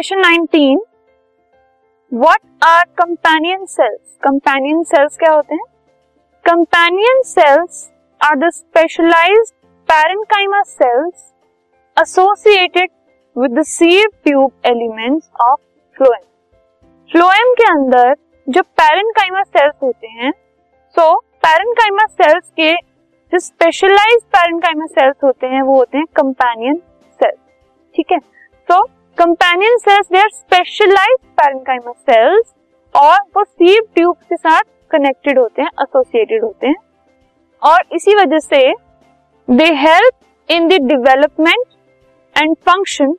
Question 19 what are companion cells companion cells क्या होते हैं? Companion cells are the specialised parenchyma cells associated with the sieve tube elements of phloem phloem के अंदर जो parenchyma sales होते हैं सो parenchyma sales के जो स्पेशलाइज्ड पैरेंकाइमा सेल्स होते हैं, वो होते हैं कंपेनियन सेल्स ठीक है? So companion cells they are specialised parenchyma cells और वो सीव ट्यूब के साथ कनेक्टेड होते हैं एसोसिएटेड होते हैं। और इसी वजह से they help in the development and function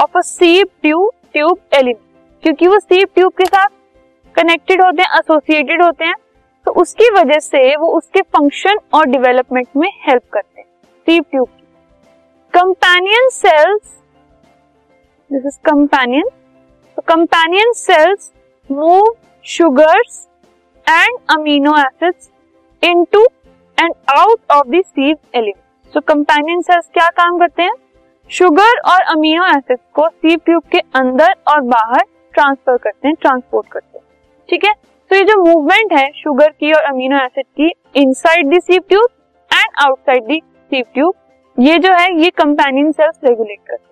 of a sieve tube tube element क्योंकि वो सीव ट्यूब के साथ कनेक्टेड होते हैं एसोसिएटेड होते हैं तो उसकी वजह से वो उसके फ़ंक्शन और डेवलपमेंट में हेल्प करते हैं sieve tube companion cells this is companion companion cells move sugars and amino acids into and out of the sieve element तो कंपेनियन सेल्स क्या काम करते हैं? शुगर और अमीनो एसिड्स को सीव ट्यूब के अंदर और बाहर ट्रांसफ़र करते हैं ट्रांसपोर्ट करते हैं। ठीक है? तो ये जो मूवमेंट है शुगर की और अमीनो एसिड की inside the sieve tube and outside the sieve tube ये जो है, ये कंपेनियन सेल्स रेगुलेट करते हैं।